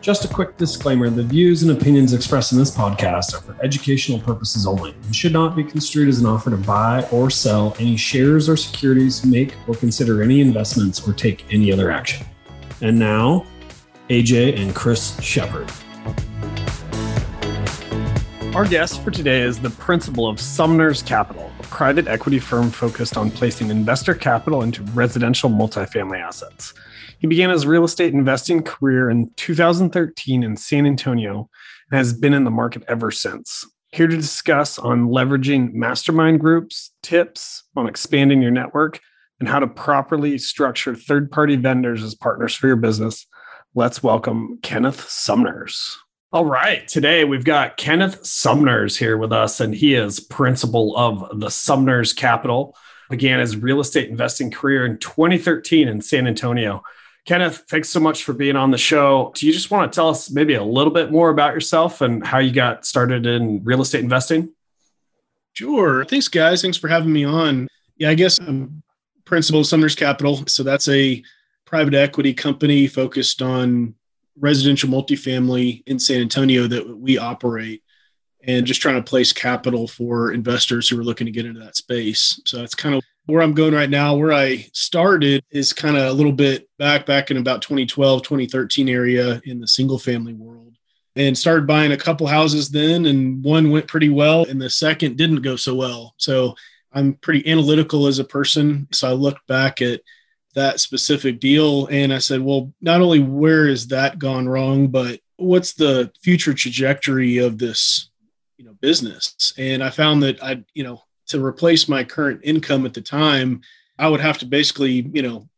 Just a quick disclaimer the views and opinions expressed in this podcast are for educational purposes only and should not be construed as an offer to buy or sell any shares or securities, make or consider any investments, or take any other action. And now, AJ and Chris Shepard. Our guest for today is the principal of Sumners Capital, a private equity firm focused on placing investor capital into residential multifamily assets. He began his real estate investing career in 2013 in San Antonio and has been in the market ever since. Here to discuss on leveraging mastermind groups, tips on expanding your network, and how to properly structure third party vendors as partners for your business, let's welcome Kenneth Sumners. All right. Today we've got Kenneth Sumners here with us, and he is principal of the Sumners Capital. Began his real estate investing career in 2013 in San Antonio Kenneth, thanks so much for being on the show. Do you just want to tell us maybe a little bit more about yourself and how you got started in real estate investing? Sure. Thanks, guys. Thanks for having me on. Yeah, I guess I'm principal of Sumners Capital. So that's a private equity company focused on residential multifamily in San Antonio that we operate and just trying to place capital for investors who are looking to get into that space. So that's kind of where I'm going right now, where I started is kind of a little bit back, back in about 2012, 2013 area in the single family world and started buying a couple houses then. And one went pretty well and the second didn't go so well. So I'm pretty analytical as a person. So I looked back at that specific deal and I said, well, not only where is that gone wrong, but what's the future trajectory of this, you know, business? And I found that I, you know, to replace my current income at the time, I would have to basically, you know,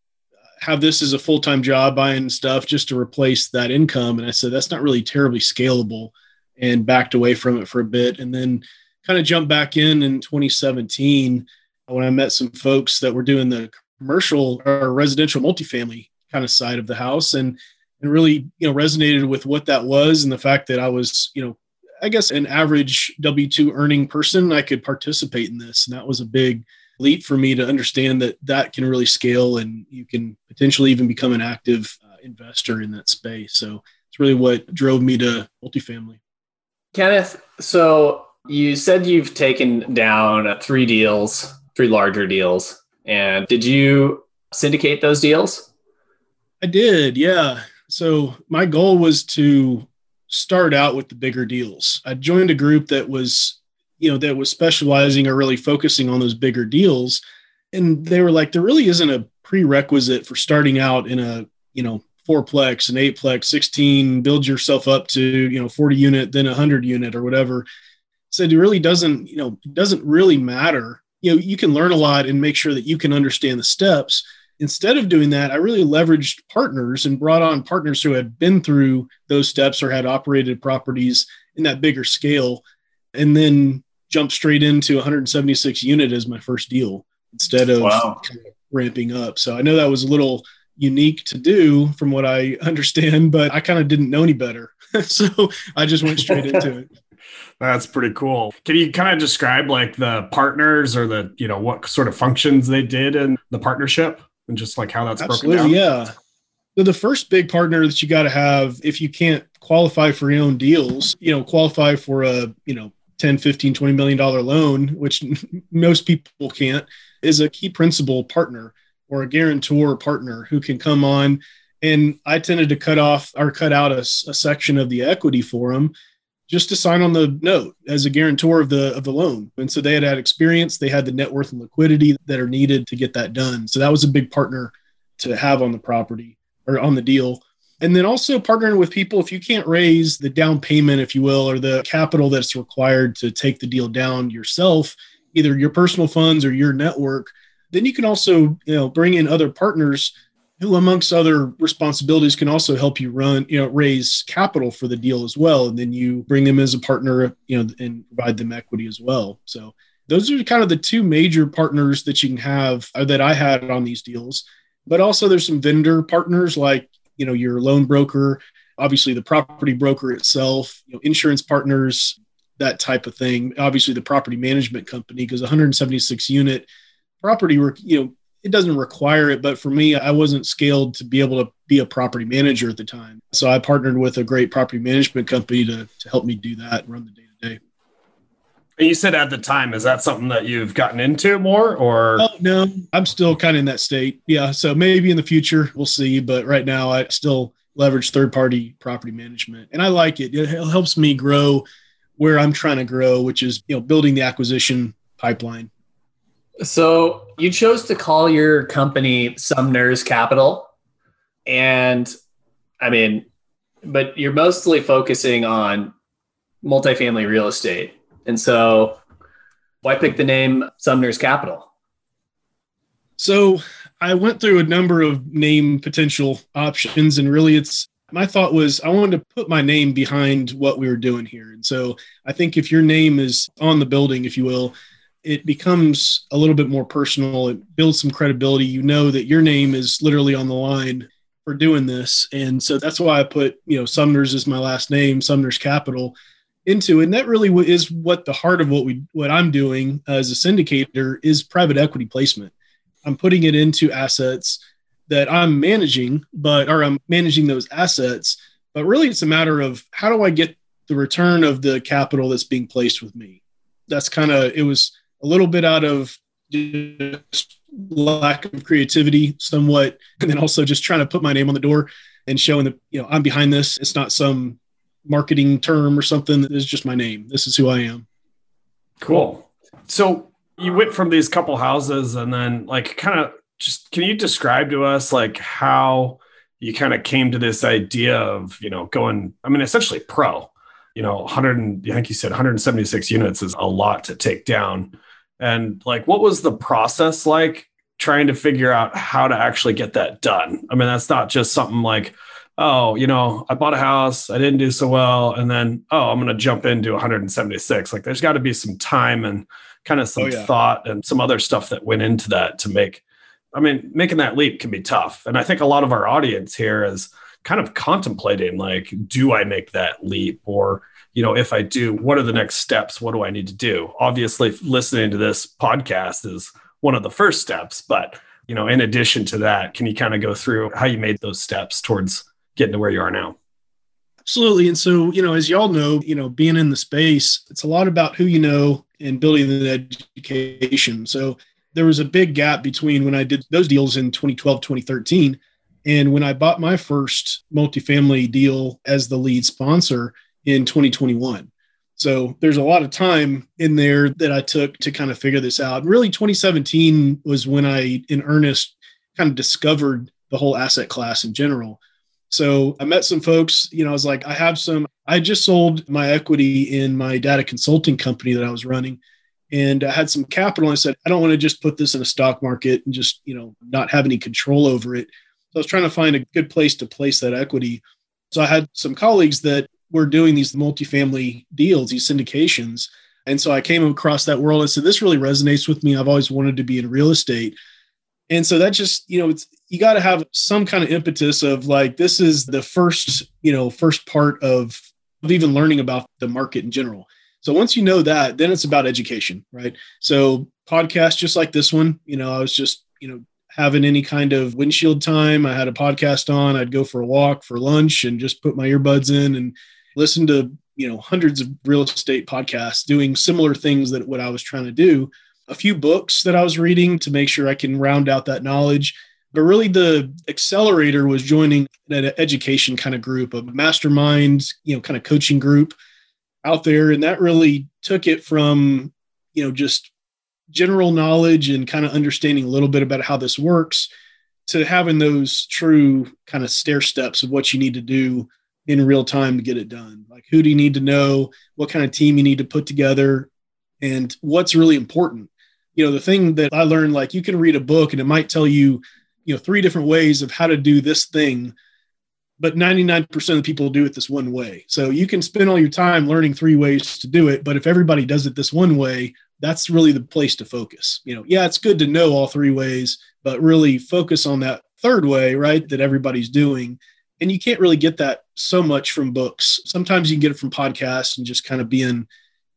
have this as a full time job buying stuff just to replace that income. And I said, that's not really terribly scalable and backed away from it for a bit. And then kind of jumped back in in 2017 when I met some folks that were doing the commercial or residential multifamily kind of side of the house and and really you know resonated with what that was and the fact that I was you know I guess an average W 2 earning person, I could participate in this. And that was a big leap for me to understand that that can really scale and you can potentially even become an active uh, investor in that space. So it's really what drove me to multifamily. Kenneth, so you said you've taken down three deals, three larger deals. And did you syndicate those deals? I did, yeah. So my goal was to start out with the bigger deals. I joined a group that was, you know, that was specializing or really focusing on those bigger deals. And they were like, there really isn't a prerequisite for starting out in a, you know, fourplex, an eightplex, 16, build yourself up to, you know, 40 unit, then a 100 unit or whatever. So it really doesn't, you know, doesn't really matter. You know, you can learn a lot and make sure that you can understand the steps Instead of doing that, I really leveraged partners and brought on partners who had been through those steps or had operated properties in that bigger scale, and then jumped straight into 176 unit as my first deal instead of wow. kind of ramping up. So I know that was a little unique to do from what I understand, but I kind of didn't know any better. so I just went straight into it. That's pretty cool. Can you kind of describe like the partners or the, you know, what sort of functions they did in the partnership? And just like how that's Absolutely, broken down? Yeah. So the first big partner that you got to have if you can't qualify for your own deals, you know, qualify for a, you know, 10, 15, 20 million dollar loan, which most people can't, is a key principal partner or a guarantor partner who can come on. And I tended to cut off or cut out a, a section of the equity for them just to sign on the note as a guarantor of the of the loan. And so they had had experience, they had the net worth and liquidity that are needed to get that done. So that was a big partner to have on the property or on the deal. And then also partnering with people if you can't raise the down payment, if you will, or the capital that's required to take the deal down yourself, either your personal funds or your network, then you can also, you know, bring in other partners who amongst other responsibilities can also help you run you know raise capital for the deal as well and then you bring them as a partner you know and provide them equity as well so those are kind of the two major partners that you can have uh, that I had on these deals. But also there's some vendor partners like, you know, your loan broker, obviously the property broker itself, you know, insurance partners, that type of thing. Obviously the property management company because 176 unit property work, you know, it doesn't require it, but for me, I wasn't scaled to be able to be a property manager at the time. So I partnered with a great property management company to, to help me do that and run the day to day. And you said at the time, is that something that you've gotten into more or? Oh, no, I'm still kind of in that state. Yeah. So maybe in the future we'll see. But right now I still leverage third party property management and I like it. It helps me grow where I'm trying to grow, which is, you know, building the acquisition pipeline. So you chose to call your company Sumners Capital. And I mean, but you're mostly focusing on multifamily real estate. And so why pick the name Sumners Capital? So I went through a number of name potential options, and really it's my thought was I wanted to put my name behind what we were doing here. And so I think if your name is on the building, if you will, it becomes a little bit more personal. It builds some credibility. You know that your name is literally on the line for doing this. And so that's why I put, you know, Sumners is my last name, Sumners Capital into. And that really is what the heart of what we what I'm doing as a syndicator is private equity placement. I'm putting it into assets that I'm managing, but or I'm managing those assets. But really it's a matter of how do I get the return of the capital that's being placed with me. That's kind of it was a little bit out of just lack of creativity somewhat and then also just trying to put my name on the door and showing that you know i'm behind this. It's not some marketing term or something. It's just my name. This is who i am. Cool. So you went from these couple houses and then like kind of just can you describe to us like how you kind of came to this idea of you know going i mean essentially pro you know 100 i think you said 176 units is a lot to take down and like what was the process like trying to figure out how to actually get that done? I mean that's not just something like oh you know i bought a house i didn't do so well and then oh i'm going to jump into 176 like there's got to be some time and kind of some oh, yeah. thought and some other stuff that went into that to make i mean making that leap can be tough. And i think a lot of our audience here is kind of contemplating like do i make that leap or you know, if I do, what are the next steps? What do I need to do? Obviously, listening to this podcast is one of the first steps, but you know, in addition to that, can you kind of go through how you made those steps towards getting to where you are now? Absolutely. And so, you know, as y'all know, you know, being in the space, it's a lot about who you know and building the education. So there was a big gap between when I did those deals in 2012, 2013, and when I bought my first multifamily deal as the lead sponsor in 2021. So there's a lot of time in there that I took to kind of figure this out. Really, 2017 was when I, in earnest, kind of discovered the whole asset class in general. So I met some folks, you know, I was like, I have some, I just sold my equity in my data consulting company that I was running. And I had some capital. And I said, I don't want to just put this in a stock market and just, you know, not have any control over it. So I was trying to find a good place to place that equity. So I had some colleagues that were doing these multifamily deals, these syndications. And so I came across that world and said, this really resonates with me. I've always wanted to be in real estate. And so that just, you know, it's you got to have some kind of impetus of like, this is the first, you know, first part of, of even learning about the market in general. So once you know that, then it's about education, right? So podcasts just like this one, you know, I was just, you know, having any kind of windshield time. I had a podcast on. I'd go for a walk for lunch and just put my earbuds in and listen to you know hundreds of real estate podcasts doing similar things that what I was trying to do. A few books that I was reading to make sure I can round out that knowledge. But really, the accelerator was joining an education kind of group, a mastermind, you know, kind of coaching group out there, and that really took it from you know just general knowledge and kind of understanding a little bit about how this works to having those true kind of stair steps of what you need to do in real time to get it done. Like, who do you need to know? What kind of team you need to put together? And what's really important? You know, the thing that I learned, like, you can read a book and it might tell you, you know, three different ways of how to do this thing, but 99% of the people do it this one way. So you can spend all your time learning three ways to do it. But if everybody does it this one way, that's really the place to focus. You know, yeah, it's good to know all three ways, but really focus on that third way, right? That everybody's doing. And you can't really get that so much from books. Sometimes you can get it from podcasts and just kind of being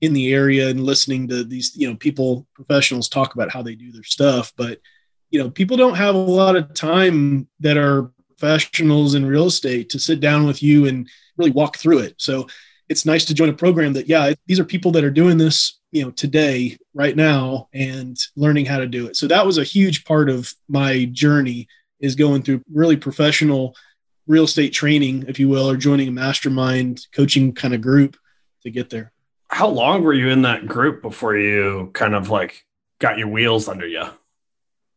in the area and listening to these, you know, people, professionals talk about how they do their stuff. But, you know, people don't have a lot of time that are professionals in real estate to sit down with you and really walk through it. So it's nice to join a program that, yeah, these are people that are doing this, you know, today, right now, and learning how to do it. So that was a huge part of my journey is going through really professional real estate training, if you will, or joining a mastermind coaching kind of group to get there. How long were you in that group before you kind of like got your wheels under you?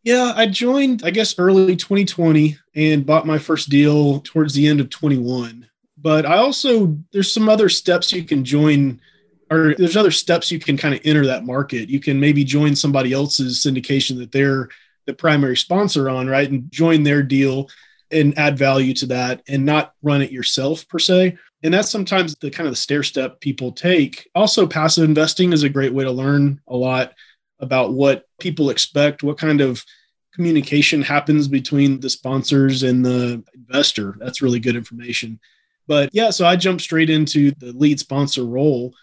Yeah, I joined, I guess, early 2020 and bought my first deal towards the end of 21. But I also, there's some other steps you can join, or there's other steps you can kind of enter that market. You can maybe join somebody else's syndication that they're the primary sponsor on, right? And join their deal and add value to that and not run it yourself per se. And that's sometimes the kind of the stair step people take. Also, passive investing is a great way to learn a lot about what people expect, what kind of communication happens between the sponsors and the investor. That's really good information. But yeah, so I jumped straight into the lead sponsor role.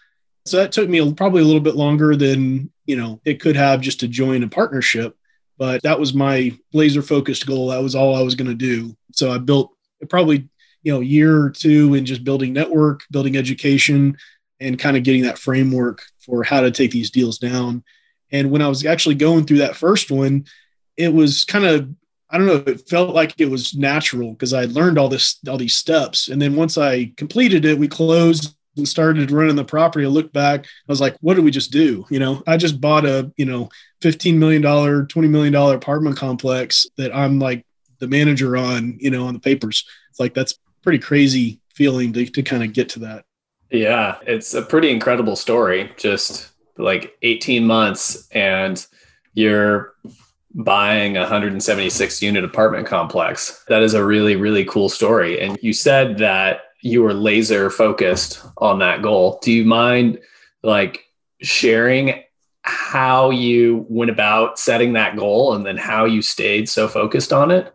So that took me probably a little bit longer than, you know, it could have just to join a partnership. But that was my laser focused goal. That was all I was going to do. So I built probably, you know, a year or two in just building network, building education, and kind of getting that framework for how to take these deals down. And when I was actually going through that first one, it was kind of I don't know, it felt like it was natural because I had learned all this all these steps. And then once I completed it, we closed and started running the property. I looked back, I was like, what did we just do? You know, I just bought a, you know, $15 million, $20 million apartment complex that I'm like the manager on, you know, on the papers. It's like that's pretty crazy feeling to, to kind of get to that. Yeah, it's a pretty incredible story. Just like 18 months and you're buying a 176 unit apartment complex. That is a really, really cool story. And you said that you were laser focused on that goal. Do you mind like sharing how you went about setting that goal and then how you stayed so focused on it?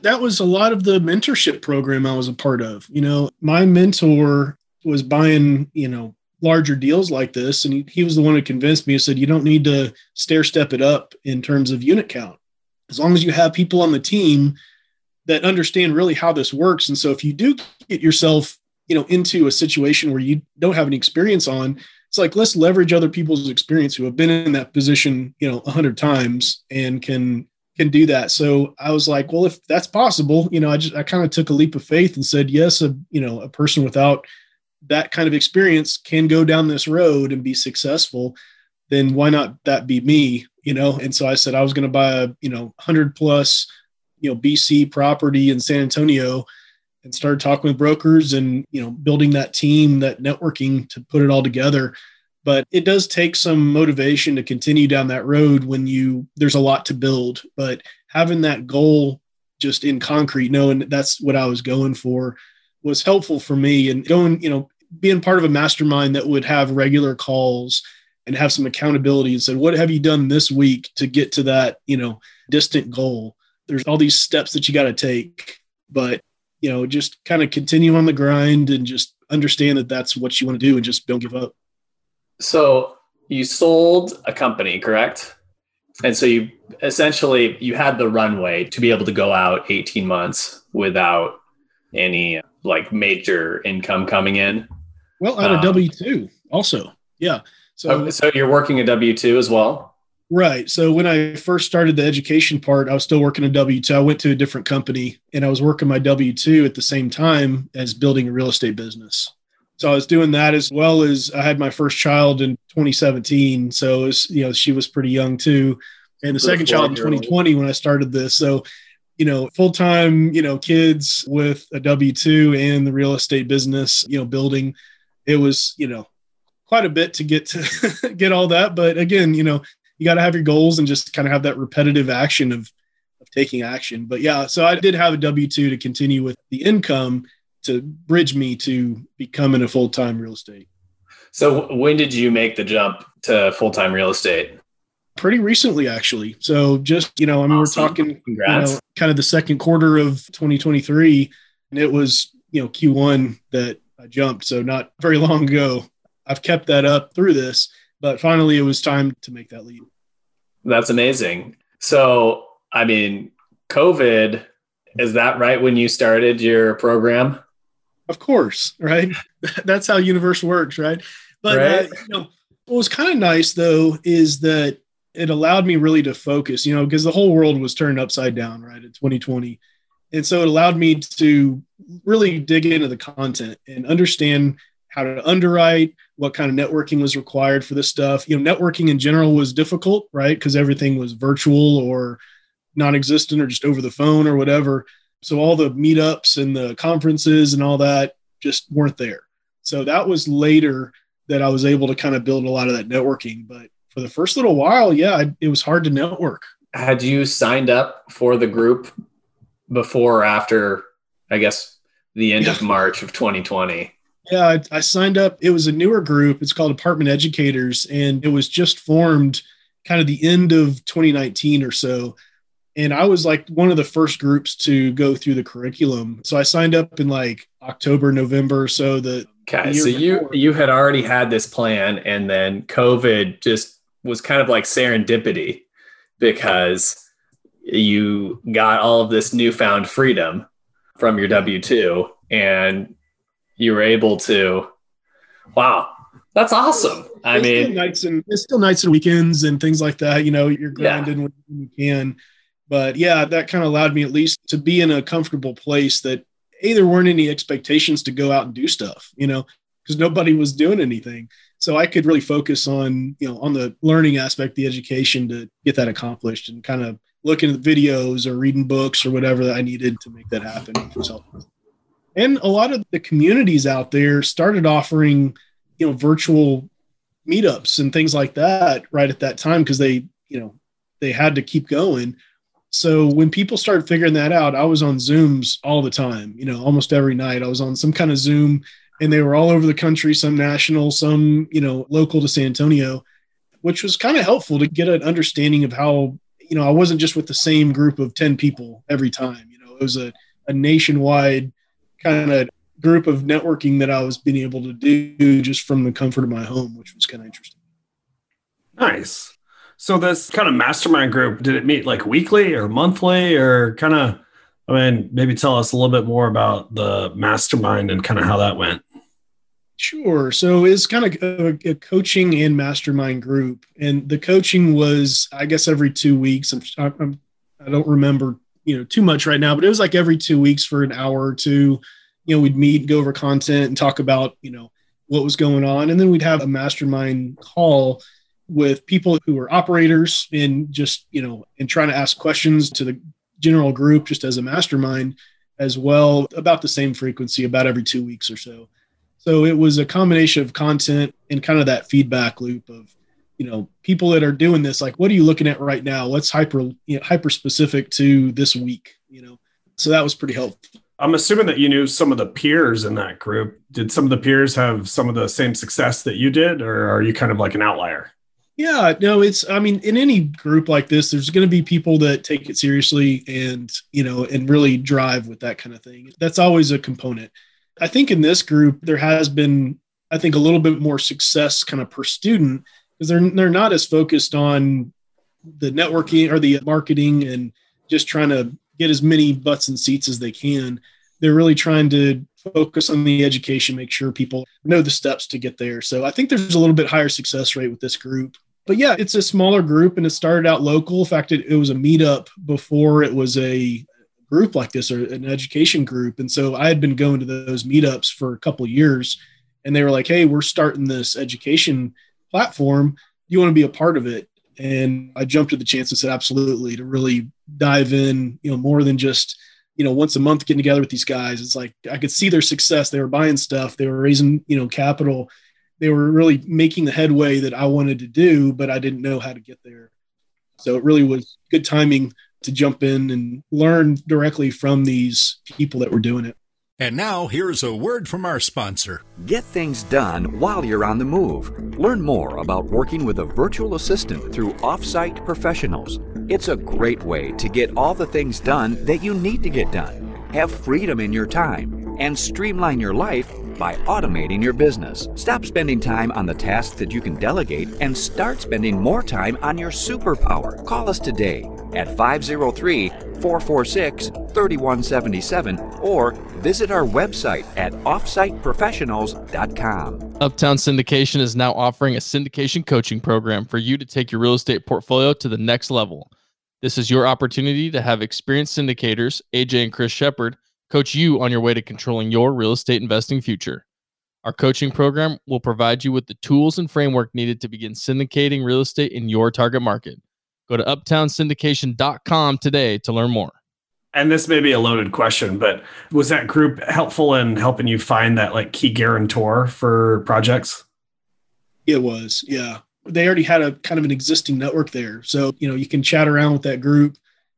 That was a lot of the mentorship program I was a part of. You know, my mentor was buying, you know, larger deals like this. And he, was the one who convinced me. He said, you don't need to stair step it up in terms of unit count. As long as you have people on the team that understand really how this works. And so if you do get yourself, you know, into a situation where you don't have any experience on, it's like let's leverage other people's experience who have been in that position, you know, a hundred times and can can do that. So I was like, well, if that's possible, you know, I just I kind of took a leap of faith and said, yes, a you know, a person without that kind of experience can go down this road and be successful, then why not that be me? You know, and so I said I was going to buy a you know hundred plus you know BC property in San Antonio, and started talking with brokers and you know building that team, that networking to put it all together. But it does take some motivation to continue down that road when you there's a lot to build. But having that goal just in concrete, knowing that that's what I was going for was helpful for me and going, you know, being part of a mastermind that would have regular calls and have some accountability and said, what have you done this week to get to that, you know, distant goal? There's all these steps that you got to take, but you know, just kind of continue on the grind and just understand that that's what you want to do and just don't give up. So you sold a company, correct? And so you essentially you had the runway to be able to go out 18 months without any like major income coming in? Well, at a um, W two also, yeah. So, okay, so you're working a W two as well, right? So when I first started the education part, I was still working a W two. I went to a different company, and I was working my W two at the same time as building a real estate business. So I was doing that as well as I had my first child in 2017. So was, you know she was pretty young too, and the second child in 2020 when I started this. So you know, full time, you know, kids with a W 2 and the real estate business, you know, building. It was, you know, quite a bit to get to get all that. But again, you know, you got to have your goals and just kind of have that repetitive action of, of taking action. But yeah, so I did have a W 2 to continue with the income to bridge me to becoming a full time real estate. So when did you make the jump to full time real estate? Pretty recently, actually. So just you know, I mean, awesome. we're talking you know, kind of the second quarter of 2023, and it was you know Q1 that I jumped. So not very long ago. I've kept that up through this, but finally it was time to make that leap. That's amazing. So I mean, COVID is that right when you started your program? Of course, right? That's how universe works, right? But uh, right? Uh, you know, what was kind of nice though is that it allowed me really to focus, you know, because the whole world was turned upside down, right, in 2020. And so it allowed me to really dig into the content and understand how to underwrite, what kind of networking was required for this stuff. You know, networking in general was difficult, right? Because everything was virtual or non-existent or just over the phone or whatever. So all the meetups and the conferences and all that just weren't there. So that was later that I was able to kind of build a lot of that networking. But for the first little while, yeah, I, it was hard to network. Had you signed up for the group before or after, I guess, the end yeah. of March of 2020? Yeah, I, I, signed up. It was a newer group. It's called Apartment Educators, and it was just formed kind of the end of 2019 or so and I was like one of the first groups to go through the curriculum. So I signed up in like October, November. So the okay, so before. you you had already had this plan, and then COVID just was kind of like serendipity because you got all of this newfound freedom from your W two, and you were able to. Wow, that's awesome. I mean, nights and it's still nights and weekends and things like that. You know, you're grinding yeah. when you can but yeah, that kind of allowed me at least to be in a comfortable place that a there weren't any expectations to go out and do stuff, you know, because nobody was doing anything. So I could really focus on, you know, on the learning aspect, the education to get that accomplished and kind of looking at videos or reading books or whatever that I needed to make that happen. And a lot of the communities out there started offering, you know, virtual meetups and things like that right at that time because they, you know, they had to keep going so when people started figuring that out, I was on Zooms all the time, you know, almost every night. I was on some kind of Zoom and they were all over the country, some national, some, you know, local to San Antonio, which was kind of helpful to get an understanding of how, you know, I wasn't just with the same group of 10 people every time. You know, it was a, a nationwide kind of group of networking that I was being able to do just from the comfort of my home, which was kind of interesting. Nice. So this kind of mastermind group, did it meet like weekly or monthly or kind of I mean, maybe tell us a little bit more about the mastermind and kind of how that went. Sure. So it's kind of a, a, coaching and mastermind group, and the coaching was, I guess, every two weeks. I'm, I'm, I don't remember, you know, too much right now, but it was like every two weeks for an hour or two. You know, we'd meet, go over content, and talk about, you know, what was going on, and then we'd have a mastermind call with people who were operators and just you know and trying to ask questions to the general group just as a mastermind as well about the same frequency about every two weeks or so so it was a combination of content and kind of that feedback loop of you know people that are doing this like what are you looking at right now? What's hyper you know, hyper specific to this week you know? So that was pretty helpful. I'm assuming that you knew some of the peers in that group. Did some of the peers have some of the same success that you did or are you kind of like an outlier? Yeah, no, it's, I mean, in any group like this, there's going to be people that take it seriously and, you know, and really drive with that kind of thing. That's always a component. I think in this group, there has been, I think, a little bit more success kind of per student because they're, they're not as focused on the networking or the marketing and just trying to get as many butts and seats as they can. They're really trying to focus on the education, make sure people know the steps to get there. So I think there's a little bit higher success rate with this group but yeah, it's a smaller group and it started out local. In fact, it, it was a meetup before it was a group like this or an education group. And so I had been going to those meetups for a couple years and they were like, Hey, we're starting this education platform. You want to be a part of it? And I jumped at the chance and said, absolutely, to really dive in, you know, more than just, you know, once a month getting together with these guys. It's like I could see their success. They were buying stuff, they were raising, you know, capital they were really making the headway that I wanted to do, but I didn't know how to get there. So it really was good timing to jump in and learn directly from these people that were doing it. And now, here's a word from our sponsor. Get things done while you're on the move. Learn more about working with a virtual assistant through Offsite Professionals. It's a great way to get all the things done that you need to get done. Have freedom in your time and streamline your life by automating your business. Stop spending time on the tasks that you can delegate and start spending more time on your superpower. Call us today at 503 446 3177 or visit our website at offsiteprofessionals.com. Uptown Syndication is now offering a syndication coaching program for you to take your real estate portfolio to the next level. This is your opportunity to have experienced syndicators, AJ and Chris Shepard, coach you on your way to controlling your real estate investing future. Our coaching program will provide you with the tools and framework needed to begin syndicating real estate in your target market. Go to uptownsyndication.com today to learn more. And this may be a loaded question, but was that group helpful in helping you find that like key guarantor for projects? It was, yeah. They already had a kind of an existing network there. So, you know, you can chat around with that group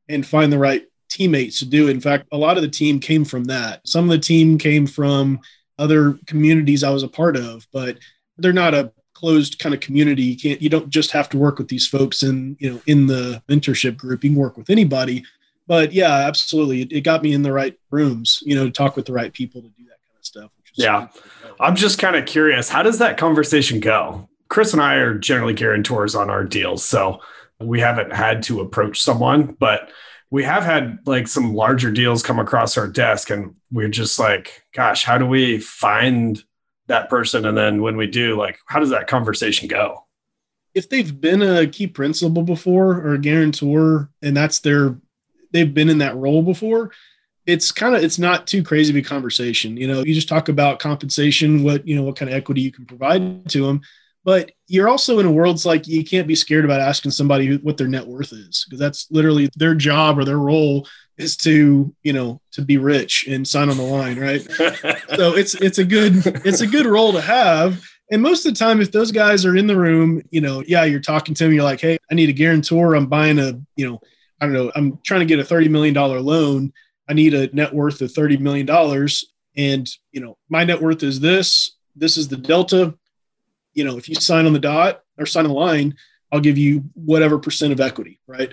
and find the right teammates to do. In fact, a lot of the team came from that. Some of the team came from other communities I was a part of, but they're not a closed kind of community. You can't you don't just have to work with these folks in, you know, in the mentorship group. You can work with anybody. But yeah, absolutely. It, it got me in the right rooms, you know, to talk with the right people to do that kind of stuff. yeah. I'm just kind of curious, how does that conversation go? Chris and I are generally guarantors on our deals. So we haven't had to approach someone, but we have had like some larger deals come across our desk and we're just like gosh how do we find that person and then when we do like how does that conversation go? If they've been a key principal before or a guarantor and that's their they've been in that role before it's kind of it's not too crazy of a conversation. You know you just talk about compensation what you know what kind of equity you can provide to them but you're also in a world it's like you can't be scared about asking somebody what their net worth is because that's literally their job or their role is to you know to be rich and sign on the line right? So it's it's a good it's a good role to have. And most of the time if those guys are in the room you know yeah you're talking to them you're like hey i need a guarantor. I'm buying a you know i don't know i'm trying to get a 30 million dollar loan. I need a net worth of 30 million dollars. And you know my net worth is this. This is the delta. You know, if you sign on the dot or sign on the line, I'll give you whatever percent of equity, right?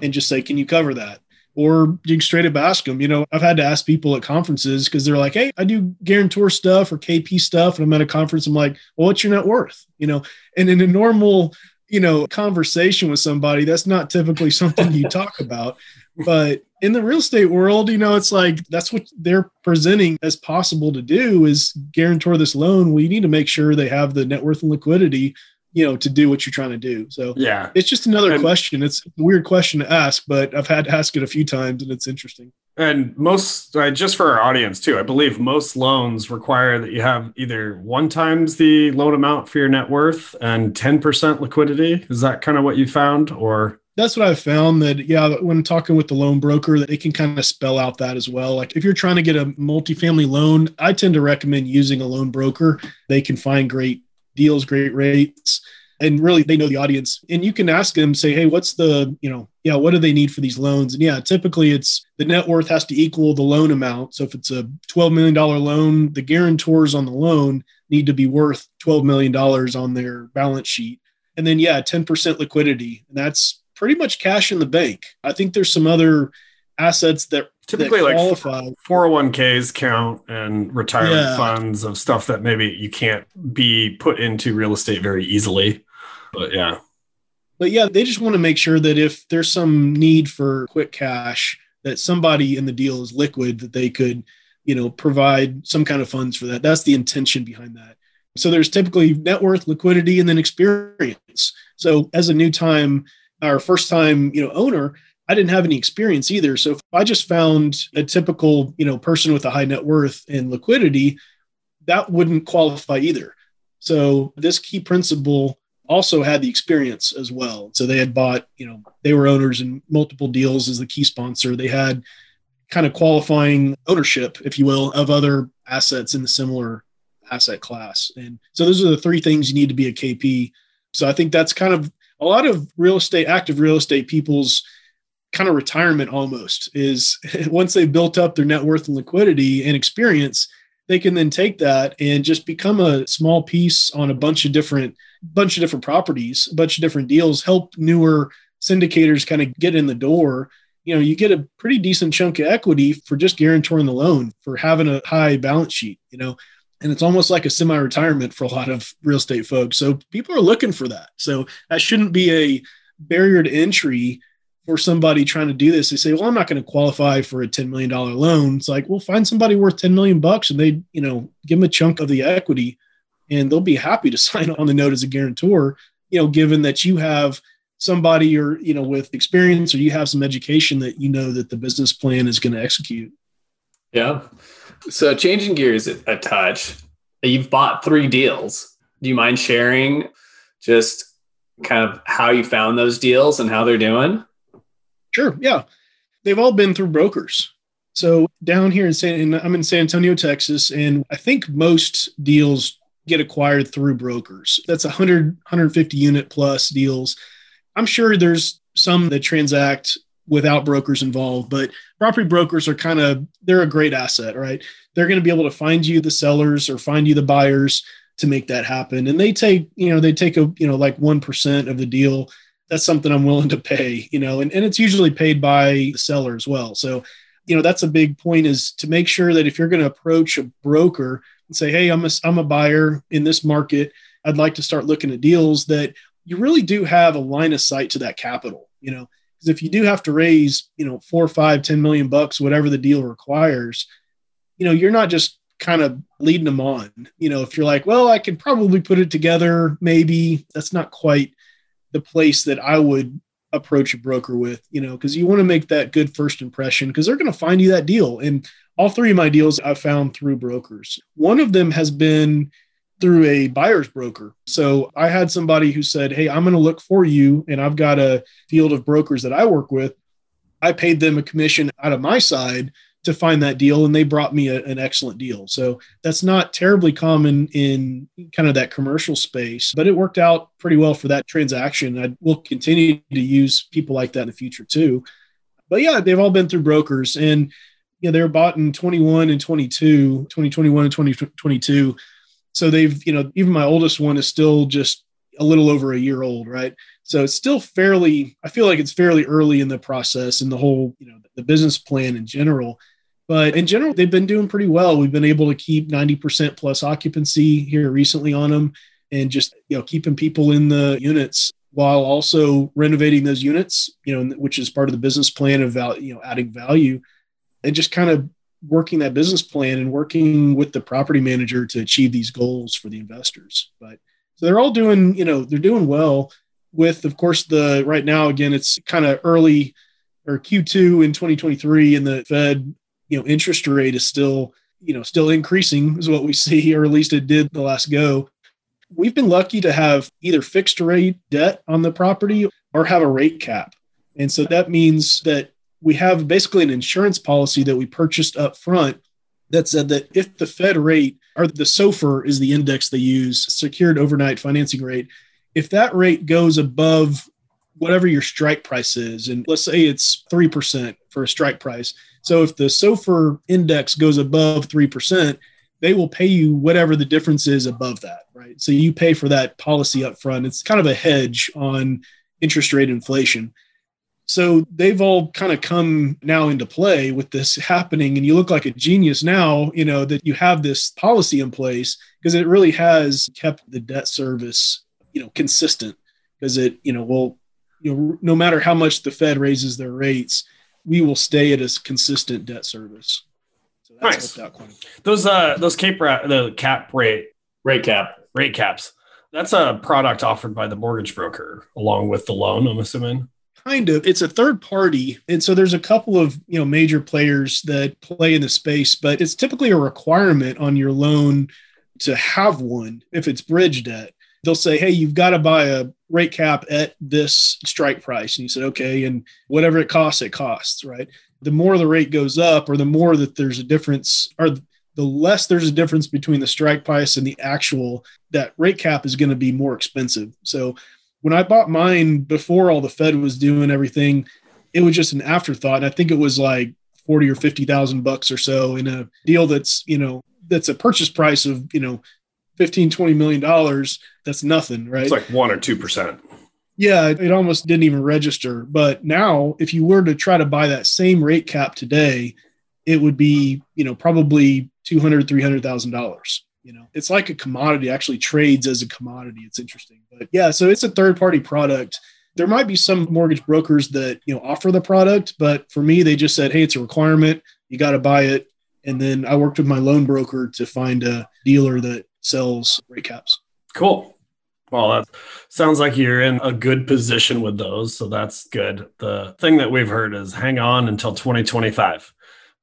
And just say, can you cover that? Or you can straight up ask them. You know, I've had to ask people at conferences because they're like, hey, I do guarantor stuff or KP stuff. And I'm at a conference. I'm like, well, what's your net worth? You know, and in a normal, you know, conversation with somebody, that's not typically something you talk about. But in the real estate world, you know, it's like that's what they're presenting as possible to do is guarantor this loan. We need to make sure they have the net worth and liquidity, you know, to do what you're trying to do. So yeah, it's just another and, question. It's a weird question to ask, but I've had to ask it a few times and it's interesting. And most, uh, just for our audience too, I believe most loans require that you have either one times the loan amount for your net worth and 10% liquidity. Is that kind of what you found or? that's what I've found that yeah, when talking with the loan broker, that they can kind of spell out that as well. Like if you're trying to get a multifamily loan, I tend to recommend using a loan broker. They can find great deals, great rates, and really they know the audience. And you can ask them, say, hey, what's the, you know, yeah, what do they need for these loans? And yeah, typically it's the net worth has to equal the loan amount. So if it's a $12 million loan, the guarantors on the loan need to be worth $12 million on their balance sheet. And then yeah, 10% liquidity. And that's pretty much cash in the bank. I think there's some other assets that typically like 401ks count and retirement yeah. funds of stuff that maybe you can't be put into real estate very easily. But yeah. But yeah, they just want to make sure that if there's some need for quick cash, that somebody in the deal is liquid, that they could, you know, provide some kind of funds for that. That's the intention behind that. So there's typically net worth, liquidity, and then experience. So as a new time our first time, you know, owner, I didn't have any experience either. So if I just found a typical, you know, person with a high net worth and liquidity, that wouldn't qualify either. So this key principal also had the experience as well. So they had bought, you know, they were owners in multiple deals as the key sponsor. They had kind of qualifying ownership, if you will, of other assets in the similar asset class. And so those are the three things you need to be a KP. So I think that's kind of a lot of real estate, active real estate people's kind of retirement almost is once they've built up their net worth and liquidity and experience they can then take that and just become a small piece on a bunch of different bunch of different properties a bunch of different deals help newer syndicators kind of get in the door. You know you get a pretty decent chunk of equity for just guarantoring the loan for having a high balance sheet you know? And it's almost like a semi-retirement for a lot of real estate folks. So people are looking for that. So that shouldn't be a barrier to entry for somebody trying to do this they say well i'm not going to qualify for a $10 million loan. It's like well find somebody worth 10 million bucks and they you know give them a chunk of the equity and they'll be happy to sign on the note as a guarantor you know given that you have somebody or you know with experience or you have some education that you know that the business plan is going to execute. Yeah. So changing gears a touch you've bought three deals. Do you mind sharing just kind of how you found those deals and how they're doing Sure. Yeah. They've all been through brokers. So down here in San, I'm in San Antonio, Texas, and I think most deals get acquired through brokers. That's 100, 150 unit plus deals. I'm sure there's some that transact without brokers involved, but property brokers are kind of they're a great asset, right? They're going to be able to find you the sellers or find you the buyers to make that happen. And they take, you know, they take a, you know, like 1% of the deal that's something I'm willing to pay, you know, and, and it's usually paid by the seller as well. So, you know, that's a big point is to make sure that if you're going to approach a broker and say, Hey, I'm a, I'm a buyer in this market. I'd like to start looking at deals that you really do have a line of sight to that capital, you know, because if you do have to raise, you know, four, five, ten million bucks, whatever the deal requires, you know, you're not just kind of leading them on. You know, if you're like, well, I can probably put it together, maybe that's not quite the place that I would approach a broker with, you know, because you want to make that good first impression because they're going to find you that deal. And all three of my deals I found through brokers. One of them has been through a buyer's broker. So I had somebody who said, Hey, I'm going to look for you. And I've got a field of brokers that I work with. I paid them a commission out of my side to find that deal and they brought me a, an excellent deal. So that's not terribly common in kind of that commercial space but it worked out pretty well for that transaction. I will continue to use people like that in the future too. But yeah they've all been through brokers and you know they were bought in 21 and 22 2021 and 2022 so they've you know even my oldest one is still just a little over a year old right so it's still fairly i feel like it's fairly early in the process and the whole you know the business plan in general but in general, they've been doing pretty well. We've been able to keep 90% plus occupancy here recently on them and just, you know, keeping people in the units while also renovating those units, you know, which is part of the business plan of you know, adding value and just kind of working that business plan and working with the property manager to achieve these goals for the investors. But so they're all doing, you know, they're doing well with, of course, the right now, again, it's kind of early or Q2 in 2023 and the Fed you know interest rate is still you know still increasing is what we see or at least it did the last go. We've been lucky to have either fixed rate debt on the property or have a rate cap. And so that means that we have basically an insurance policy that we purchased up front that said that if the fed rate or the SOFR is the index they use secured overnight financing rate if that rate goes above whatever your strike price is and let's say it's 3% for a strike price so if the SOFR index goes above 3%, they will pay you whatever the difference is above that, right? So you pay for that policy up front. It's kind of a hedge on interest rate inflation. So they've all kind of come now into play with this happening. And you look like a genius now, you know, that you have this policy in place because it really has kept the debt service, you know, consistent because it, you know, will, you know, no matter how much the Fed raises their rates, we will stay at a consistent debt service. So that's nice. Those uh those cap ra- the cap rate rate cap rate caps. That's a product offered by the mortgage broker along with the loan. I'm assuming. Kind of. It's a third party, and so there's a couple of you know major players that play in the space, but it's typically a requirement on your loan to have one if it's bridge debt they'll say, Hey, you've got to buy a rate cap at this strike price. And you said, Okay. And whatever it costs, it costs, right? The more the rate goes up, or the more that there's a difference, or the less there's a difference between the strike price and the actual, that rate cap is going to be more expensive. So when I bought mine before all the Fed was doing everything, it was just an afterthought. And I think it was like 40 or 50,000 bucks or so in a deal that's, you know, that's a purchase price of, you know, 15, 20 million dollars. That's nothing, right? It's like one or 2%. Yeah, it almost didn't even register. But now, if you were to try to buy that same rate cap today, it would be, you know, probably two hundred, three hundred thousand dollars. You know, it's like a commodity. Actually, trades as a commodity. It's interesting, but yeah. So it's a third party product. There might be some mortgage brokers that you know offer the product, but for me, they just said, "Hey, it's a requirement. You got to buy it." And then I worked with my loan broker to find a dealer that sells rate caps. Cool. Well, that sounds like you're in a good position with those. So that's good. The thing that we've heard is hang on until 2025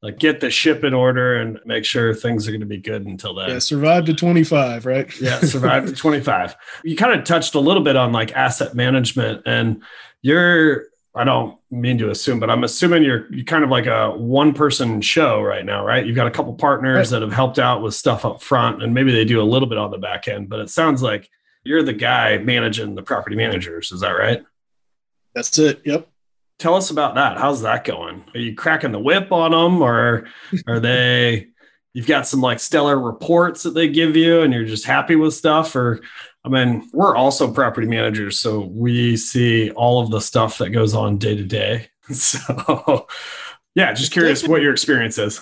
like get the ship in order and make sure things are going to be good until then. Yeah, survive to 25, right? yeah, survive to 25. You kind of touched a little bit on like asset management and you're I don't mean to assume, but I'm assuming you're you kind of like a one person show right now, right? You've got a couple partners that have helped out with stuff up front and maybe they do a little bit on the back end, but it sounds like you're the guy managing the property managers, is that right? That's it. Yep tell us about that. How's that going? Are you cracking the whip on them, or are they? You've got some like stellar reports that they give you, and you're just happy with stuff, or I mean, we're also property managers, so we see all of the stuff that goes on day to day. So, yeah, just curious what your experience is.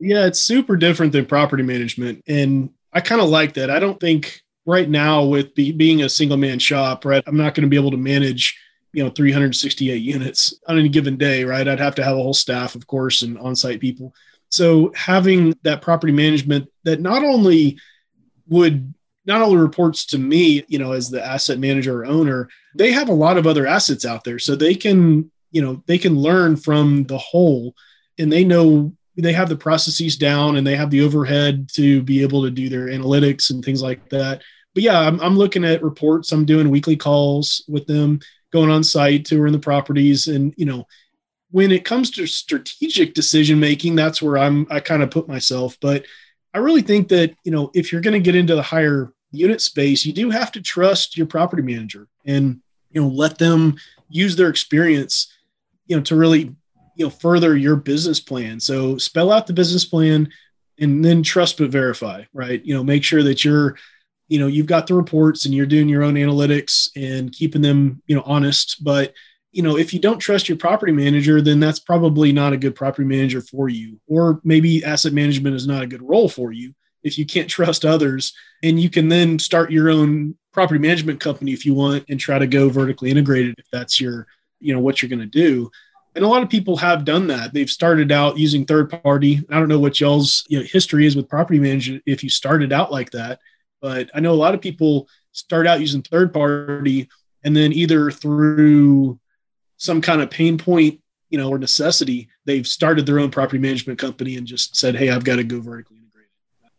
Yeah, it's super different than property management, and I kind of like that. I don't think right now with be, being a single man shop, right, I'm not going to be able to manage you know 368 units on any given day right? I'd have to have a whole staff of course and on-site people. So having that property management that not only would not only reports to me you know as the asset manager or owner they have a lot of other assets out there. So they can you know they can learn from the whole and they know they have the processes down and they have the overhead to be able to do their analytics and things like that. But yeah I'm, I'm looking at reports. I'm doing weekly calls with them going on site, touring the properties, and you know, when it comes to strategic decision making, that's where I'm I kind of put myself. But I really think that you know, if you're going to get into the higher unit space, you do have to trust your property manager and you know let them use their experience, you know, to really you know further your business plan. So spell out the business plan and then trust but verify, right? You know, make sure that you're you know you've got the reports and you're doing your own analytics and keeping them you know honest. But you know if you don't trust your property manager then that's probably not a good property manager for you. Or maybe asset management is not a good role for you if you can't trust others. And you can then start your own property management company if you want and try to go vertically integrated if that's your you know what you're going to do. And a lot of people have done that. They've started out using third party. I don't know what y'all's you know, history is with property management if you started out like that but I know a lot of people start out using third party and then either through some kind of pain point, you know, or necessity, they've started their own property management company and just said, Hey, I've got to go vertically integrated.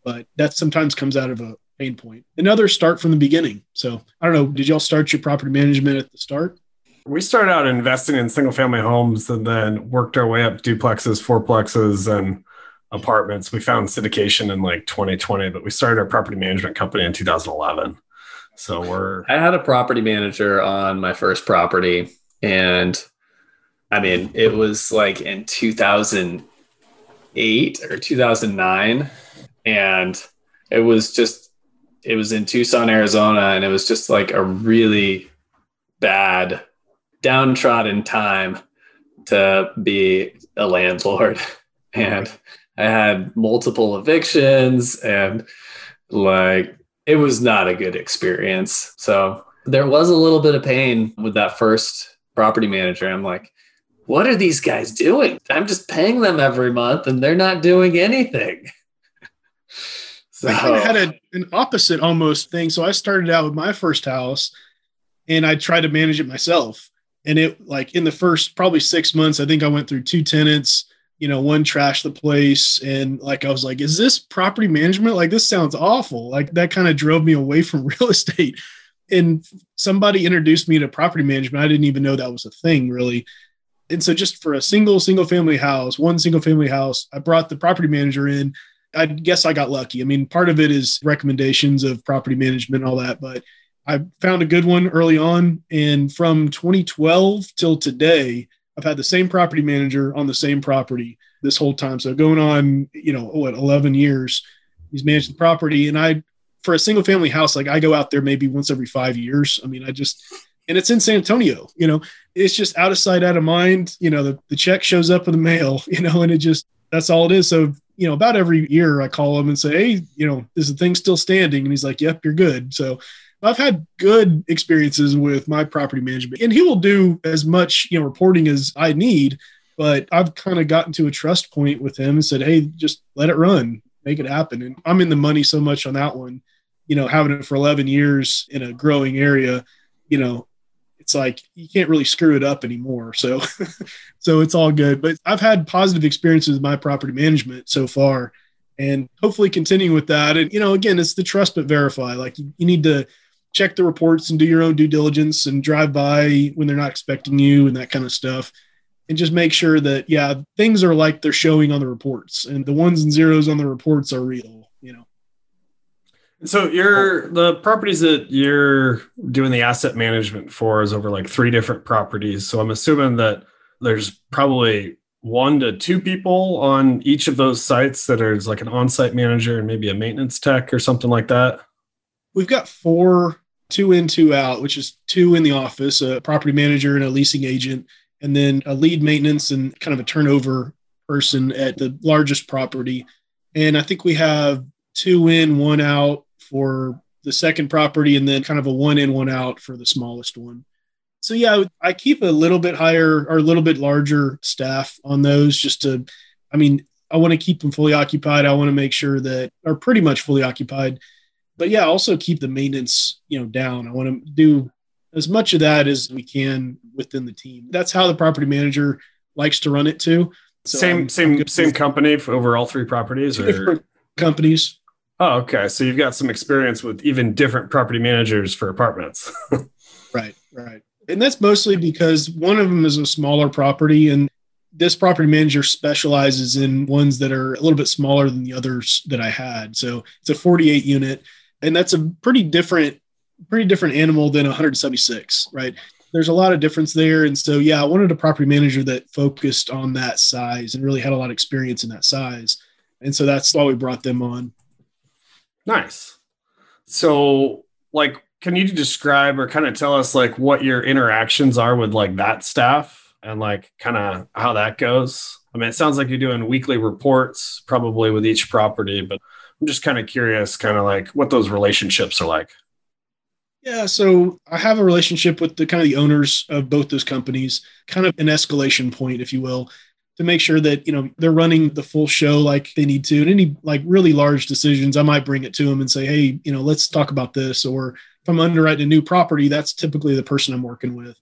But that sometimes comes out of a pain point. Another start from the beginning. So I don't know, did y'all start your property management at the start? We started out investing in single family homes and then worked our way up duplexes, fourplexes, and apartments. We found syndication in like 2020, but we started our property management company in 2011. So we're. I had a property manager on my first property, and I mean, it was like in 2008 or 2009, and it was just, it was in Tucson, Arizona, and it was just like a really bad, downtrodden time to be a landlord. And I had multiple evictions and like it was not a good experience. So there was a little bit of pain with that first property manager. I'm like, what are these guys doing? I'm just paying them every month and they're not doing anything. so I kind of had a, an opposite almost thing. So I started out with my first house and I tried to manage it myself. And it like in the first probably six months, I think I went through two tenants you know, one trashed the place. And like, I was like, is this property management? Like, this sounds awful. Like, that kind of drove me away from real estate. And somebody introduced me to property management. I didn't even know that was a thing, really. And so, just for a single, single family house, one single family house, I brought the property manager in. I guess I got lucky. I mean, part of it is recommendations of property management and all that, but I found a good one early on. And from 2012 till today, I've had the same property manager on the same property this whole time. So going on, you know, what, 11 years, he's managed the property. And I, for a single family house, like I go out there maybe once every five years. I mean, I just, and it's in San Antonio, you know, it's just out of sight, out of mind. You know, the, the check shows up in the mail, you know, and it just, that's all it is. So, you know, about every year I call him and say, Hey, you know, is the thing still standing? And he's like, Yep, you're good. So I've had good experiences with my property management, and he will do as much, you know, reporting as I need. But I've kind of gotten to a trust point with him and said, "Hey, just let it run, make it happen." And I'm in the money so much on that one, you know, having it for 11 years in a growing area, you know, it's like you can't really screw it up anymore. So, so it's all good. But I've had positive experiences with my property management so far, and hopefully continue with that. And you know, again, it's the trust but verify. Like you, you need to check the reports and do your own due diligence and drive by when they're not expecting you and that kind of stuff. And just make sure that, yeah, things are like they're showing on the reports and the ones and zeros on the reports are real, you know. So you're the properties that you're doing the asset management for is over like three different properties. So I'm assuming that there's probably one to two people on each of those sites that are like an on-site manager and maybe a maintenance tech or something like that. We've got four two in, two out, which is two in the office, a property manager and a leasing agent, and then a lead maintenance and kind of a turnover person at the largest property. And I think we have two in, one out for the second property, and then kind of a one in, one out for the smallest one. So yeah, I keep a little bit higher or a little bit larger staff on those just to, I mean, I want to keep them fully occupied. I want to make sure that are pretty much fully occupied but yeah, also keep the maintenance, you know, down. I want to do as much of that as we can within the team. That's how the property manager likes to run it too. So same I'm, same I'm same company for over all three properties or different companies. Oh, okay. So you've got some experience with even different property managers for apartments. right, right. And that's mostly because one of them is a smaller property and this property manager specializes in ones that are a little bit smaller than the others that I had. So it's a 48 unit and that's a pretty different pretty different animal than 176 right? There's a lot of difference there. And so yeah i wanted a property manager that focused on that size and really had a lot of experience in that size. And so that's why we brought them on. Nice. So like can you describe or kind of tell us like what your interactions are with like that staff and like kind of how that goes? I mean it sounds like you're doing weekly reports probably with each property but I'm just kind of curious, kind of like what those relationships are like. Yeah, so I have a relationship with the kind of the owners of both those companies, kind of an escalation point, if you will, to make sure that you know they're running the full show like they need to. And any like really large decisions, I might bring it to them and say, hey, you know, let's talk about this. Or if I'm underwriting a new property, that's typically the person I'm working with.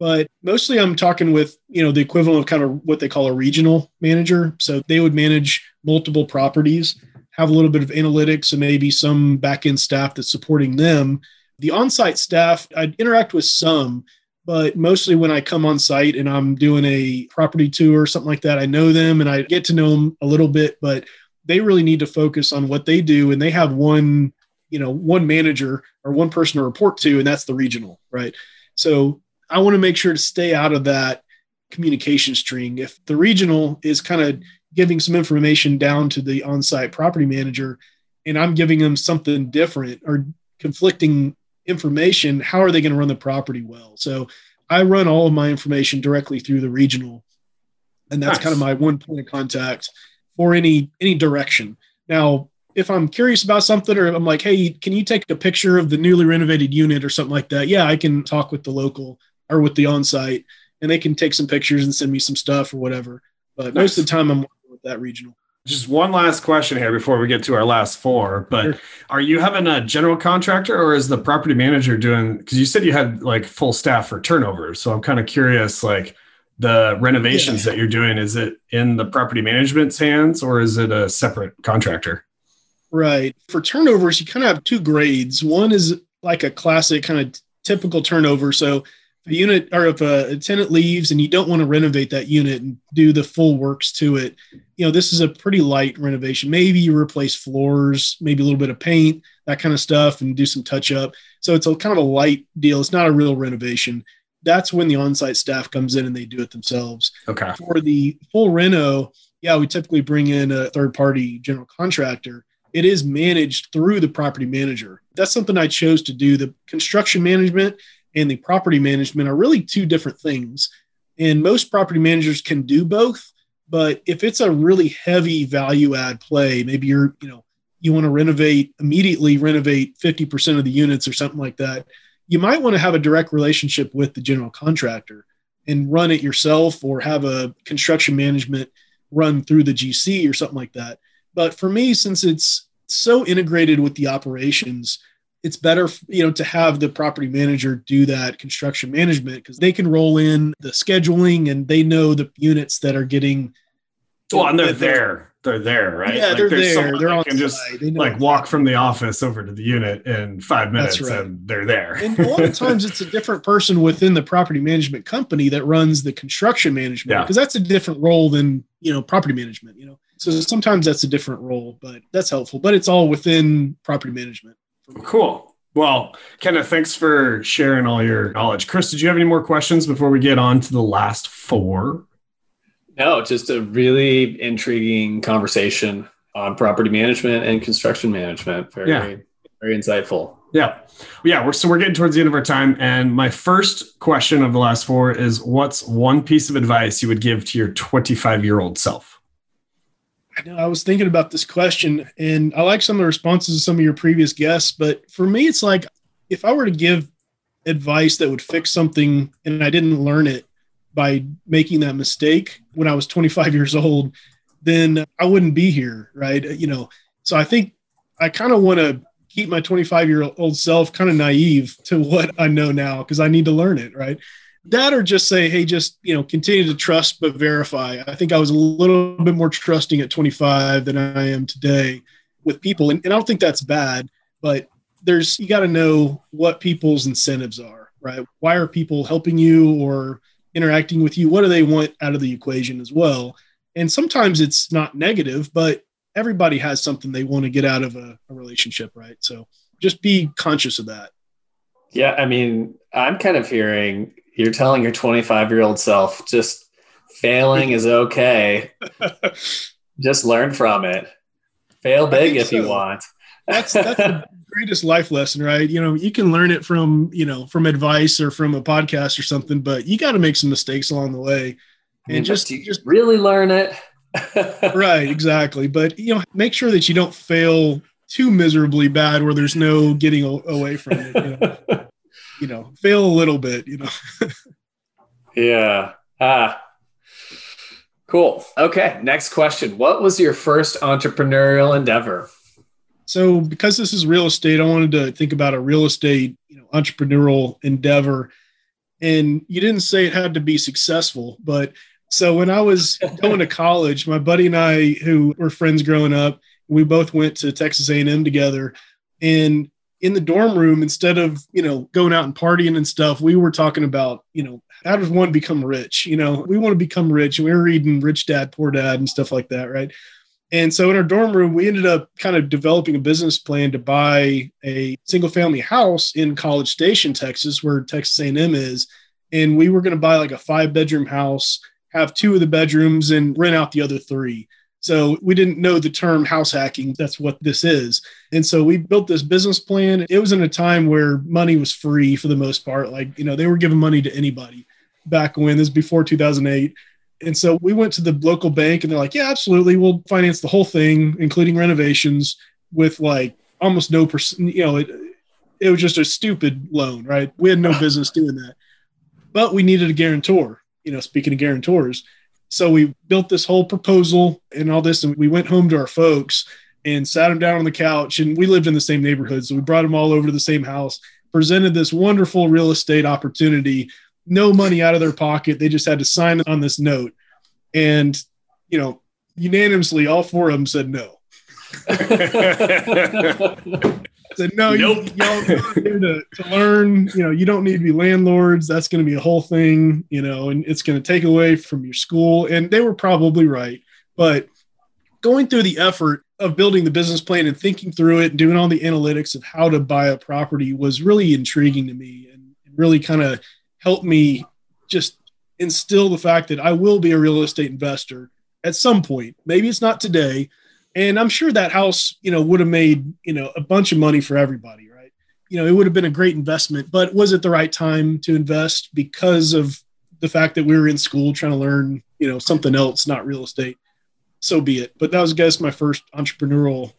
But mostly, I'm talking with you know the equivalent of kind of what they call a regional manager. So they would manage multiple properties have a little bit of analytics and maybe some back end staff that's supporting them. The on site staff, I interact with some, but mostly when I come on site and I'm doing a property tour or something like that, I know them and I get to know them a little bit, but they really need to focus on what they do. And they have one, you know, one manager or one person to report to, and that's the regional, right? So I want to make sure to stay out of that communication string. If the regional is kind of giving some information down to the on-site property manager and I'm giving them something different or conflicting information, how are they going to run the property well? So I run all of my information directly through the regional. And that's nice. kind of my one point of contact for any any direction. Now, if I'm curious about something or I'm like, hey, can you take a picture of the newly renovated unit or something like that? Yeah, I can talk with the local or with the on-site and they can take some pictures and send me some stuff or whatever. But nice. most of the time I'm that regional. Just one last question here before we get to our last four. But sure. are you having a general contractor or is the property manager doing? Because you said you had like full staff for turnovers. So I'm kind of curious, like the renovations yeah. that you're doing, is it in the property management's hands or is it a separate contractor? Right. For turnovers, you kind of have two grades. One is like a classic kind of typical turnover. So a unit or if a, tenant leaves and you don't want to renovate that unit and do the full works to it, you know, this is a pretty light renovation. Maybe you replace floors, maybe a little bit of paint, that kind of stuff, and do some touch up. So it's a kind of a light deal. It's not a real renovation. that's when the on-site staff comes in and they do it themselves. Okay. For the full reno, yeah, we typically bring in a third-party general contractor. It is managed through the property manager. That's something I chose to do. The construction management and the property management are really two different things. And most property managers can do both, but if it's a really heavy value add play, maybe you're, you know, you want to renovate immediately renovate 50% of the units or something like that you might want to have a direct relationship with the general contractor and run it yourself or have a construction management run through the GC or something like that. But for me, since it's so integrated with the operations, it's better, you know, to have the property manager do that construction management because they can roll in the scheduling and they know the units that are getting. Well, and they're there they're there, right? Yeah, like, they're there. They're on can just like walk from the office over to the unit in five minutes, right. and they're there. and a lot of times, it's a different person within the property management company that runs the construction management because yeah. that's a different role than you know property management. You know, so sometimes that's a different role, but that's helpful. But it's all within property management. Cool. Well, Kenneth, thanks for sharing all your knowledge. Chris, did you have any more questions before we get on to the last four? No, just a really intriguing conversation on property management and construction management. Very, yeah. very insightful. Yeah. Yeah. We're, so we're getting towards the end of our time. And my first question of the last four is what's one piece of advice you would give to your 25 year old self? I know I was thinking about this question and I like some of the responses of some of your previous guests, but for me, it's like if I were to give advice that would fix something and I didn't learn it, by making that mistake when I was 25 years old, then I wouldn't be here, right? You know, so I think I kind of want to keep my 25 year old self kind of naive to what I know now because I need to learn it, right? That or just say, hey, just you know, continue to trust but verify. I think I was a little bit more trusting at 25 than I am today with people, and, and I don't think that's bad, but there's you got to know what people's incentives are, right? Why are people helping you or interacting with you? What do they want out of the equation as well? And sometimes it's not negative but everybody has something they want to get out of a, a relationship right? So just be conscious of that. Yeah i mean i'm kind of hearing you're telling your 25 year old self just failing is okay just learn from it fail big if so. you want that's that's the greatest life lesson, right? You know, you can learn it from, you know, from advice or from a podcast or something, but you got to make some mistakes along the way and just just really learn it. right, exactly. But you know, make sure that you don't fail too miserably bad where there's no getting away from it. You know, you know fail a little bit. You know. yeah. Ah. Cool. Okay. Next question. What was your first entrepreneurial endeavor? So because this is real estate, I wanted to think about a real estate, you know, entrepreneurial endeavor. And you didn't say it had to be successful, but so when I was going to college, my buddy and I, who were friends growing up, we both went to Texas A&M together. And in the dorm room, instead of you know going out and partying and stuff, we were talking about you know how does one become rich? You know, we want to become rich, and we were reading Rich Dad Poor Dad and stuff like that, right? And so in our dorm room, we ended up kind of developing a business plan to buy a single family house in College Station, Texas, where Texas A&M is. And we were going to buy like a five bedroom house, have two of the bedrooms and rent out the other three. So we didn't know the term house hacking. That's what this is. And so we built this business plan. It was in a time where money was free for the most part. Like, you know, they were giving money to anybody back when this was before 2008. And so we went to the local bank and they're like, yeah, absolutely. We'll finance the whole thing, including renovations with like almost no percent, you know, it, it was just a stupid loan, right? We had no business doing that, but we needed a guarantor, you know, speaking of guarantors. So we built this whole proposal and all this, and we went home to our folks and sat them down on the couch. And we lived in the same neighborhood. So we brought them all over to the same house, presented this wonderful real estate opportunity no money out of their pocket. They just had to sign on this note. And, you know, unanimously, all four of them said no. said no, nope. you, y'all here to, to learn. You know, you don't need to be landlords. That's going to be a whole thing. You know, and it's going to take away from your school. And they were probably right, but going through the effort of building the business plan and thinking through it and doing all the analytics of how to buy a property was really intriguing to me and really kind of helped me just instill the fact that I will be a real estate investor at some point. Maybe it's not today. And I'm sure that house, you know, would have made, you know, a bunch of money for everybody, right? You know, it would have been a great investment, but was it the right time to invest because of the fact that we were in school trying to learn, you know, something else, not real estate? So be it. But that was, I guess, my first entrepreneurial.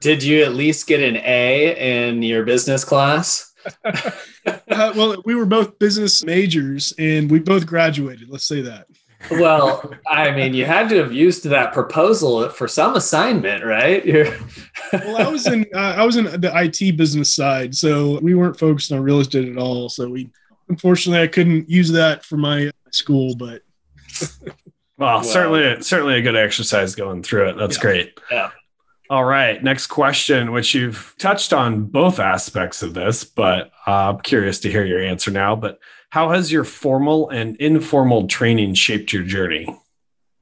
Did you at least get an A in your business class? uh, well, we were both business majors and we both graduated. Let's say that. Well, I mean, you had to have used that proposal for some assignment, right? well, I was in uh, I was in the IT business side, so we weren't focused on real estate at all. So we, unfortunately, I couldn't use that for my school, but. well, certainly, certainly a good exercise going through it. That's yeah. great. Yeah. All right. Next question, which you've touched on both aspects of this, but uh, I'm curious to hear your answer now. But how has your formal and informal training shaped your journey?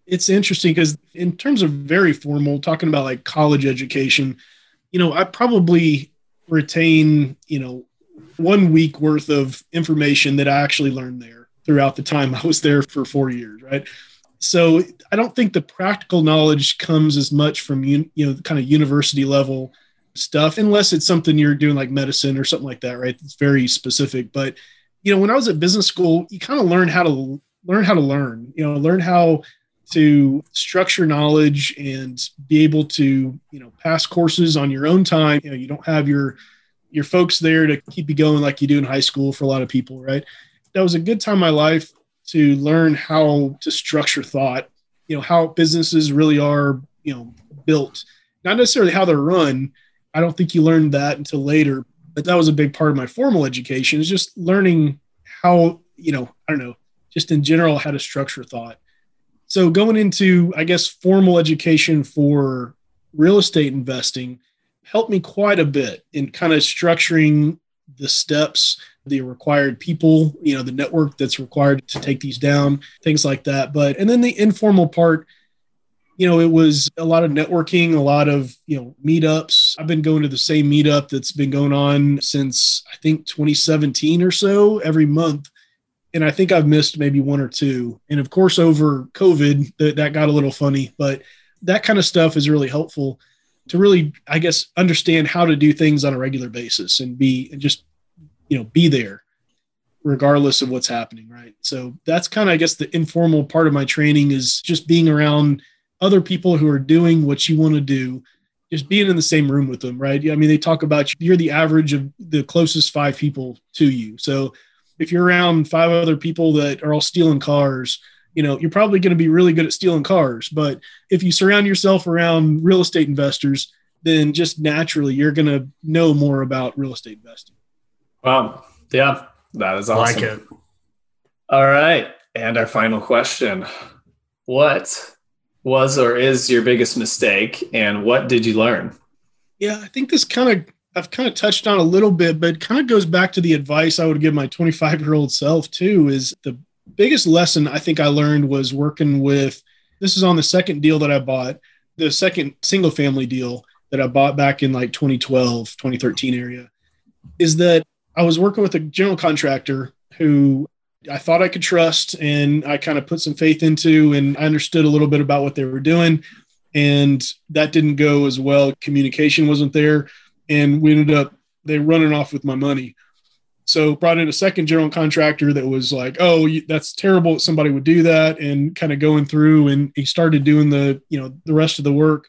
It's interesting because, in terms of very formal, talking about like college education, you know, I probably retain, you know, one week worth of information that I actually learned there throughout the time I was there for four years, right? so I don't think the practical knowledge comes as much from you know kind of university level stuff unless it's something you're doing like medicine or something like that right it's very specific but you know when I was at business school you kind of learn how to learn how to learn you know learn how to structure knowledge and be able to you know pass courses on your own time. You know you don't have your your folks there to keep you going like you do in high school for a lot of people right? That was a good time in my life to learn how to structure thought, you know, how businesses really are, you know, built, not necessarily how they're run. I don't think you learned that until later, but that was a big part of my formal education is just learning how, you know, I don't know, just in general, how to structure thought. So going into, I guess, formal education for real estate investing helped me quite a bit in kind of structuring the steps the required people, you know, the network that's required to take these down, things like that. But, and then the informal part, you know, it was a lot of networking, a lot of, you know, meetups. I've been going to the same meetup that's been going on since I think 2017 or so every month. And I think I've missed maybe one or two. And of course, over COVID, that, that got a little funny, but that kind of stuff is really helpful to really, I guess, understand how to do things on a regular basis and be and just you know be there regardless of what's happening right so that's kind of i guess the informal part of my training is just being around other people who are doing what you want to do just being in the same room with them right i mean they talk about you're the average of the closest five people to you so if you're around five other people that are all stealing cars you know you're probably going to be really good at stealing cars but if you surround yourself around real estate investors then just naturally you're going to know more about real estate investing Wow. Yeah, that is awesome. Like it. All right. And our final question What was or is your biggest mistake and what did you learn? Yeah, I think this kind of, I've kind of touched on a little bit, but kind of goes back to the advice I would give my 25 year old self too is the biggest lesson I think I learned was working with, this is on the second deal that I bought, the second single family deal that I bought back in like 2012, 2013 area, is that I was working with a general contractor who I thought I could trust and I kind of put some faith into and I understood a little bit about what they were doing. And that didn't go as well. Communication wasn't there. And we ended up they running off with my money. So brought in a second general contractor that was like, "Oh, that's terrible somebody would do that," and kind of going through, and he started doing the, you know, the rest of the work.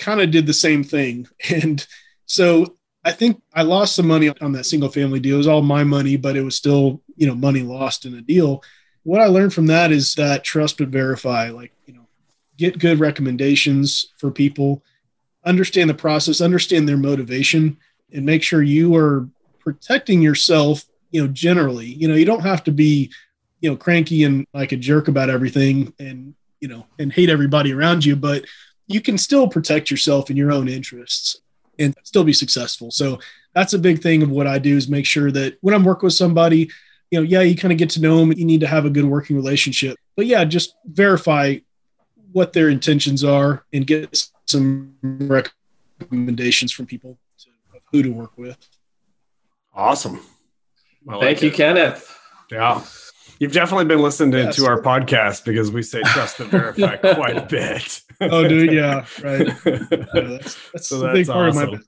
Kind of did the same thing, and so I think I lost some money on that single family deal. It was all my money, but it was still, you know, money lost in a deal. What I learned from that is that trust but verify, like, you know, get good recommendations for people, understand the process, understand their motivation, and make sure you are protecting yourself, you know, generally. You know, you don't have to be, you know, cranky and like a jerk about everything and, you know, and hate everybody around you, but you can still protect yourself in your own interests and still be successful. So that's a big thing of what I do is make sure that when I'm working with somebody, you know, yeah, you kind of get to know them. You need to have a good working relationship, but yeah, just verify what their intentions are and get some recommendations from people to, of who to work with. Awesome. Like Thank you, it. Kenneth. Yeah. You've definitely been listening to, Yes. to our podcast because we say trust and verify quite a bit. Oh, dude, yeah, right. Yeah, that's that's So that's big part of my awesome.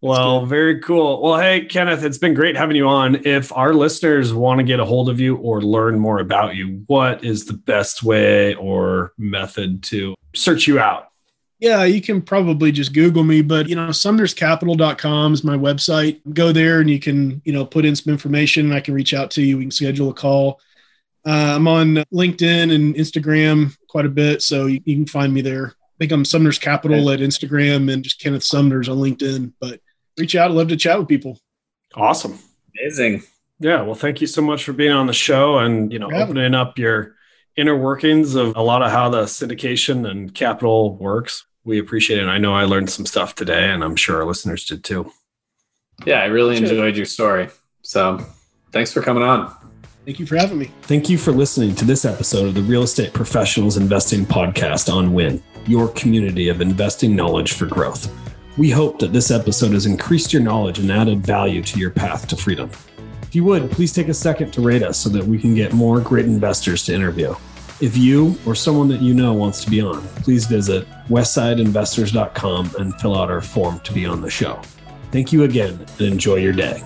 Well, very cool. Well, hey, Kenneth, it's been great having you on. If our listeners want to get a hold of you or learn more about you, what is the best way or method to search you out? Yeah, you can probably just Google me, but you know, sumnerscapital.com is my website. Go there and you can, you know, put in some information. and I can reach out to you. We can schedule a call. Uh, I'm on LinkedIn and Instagram quite a bit, so you, you can find me there. I think I'm Sumners Capital at Instagram and just Kenneth Sumners on LinkedIn. But reach out. I'd love to chat with people. Awesome. Amazing. Yeah. Well, thank you so much for being on the show and, you know, For having opening up your inner workings of a lot of how the syndication and capital works. We appreciate it. I know I learned some stuff today, and I'm sure our listeners did too. Yeah, I really enjoyed your story. So thanks for coming on. Thank you for having me. Thank you for listening to this episode of the Real Estate Professionals Investing Podcast on Win, your community of investing knowledge for growth. We hope that this episode has increased your knowledge and added value to your path to freedom. If you would, please take a second to rate us so that we can get more great investors to interview. If you or someone that you know wants to be on, please visit westsideinvestors.com and fill out our form to be on the show. Thank you again and enjoy your day.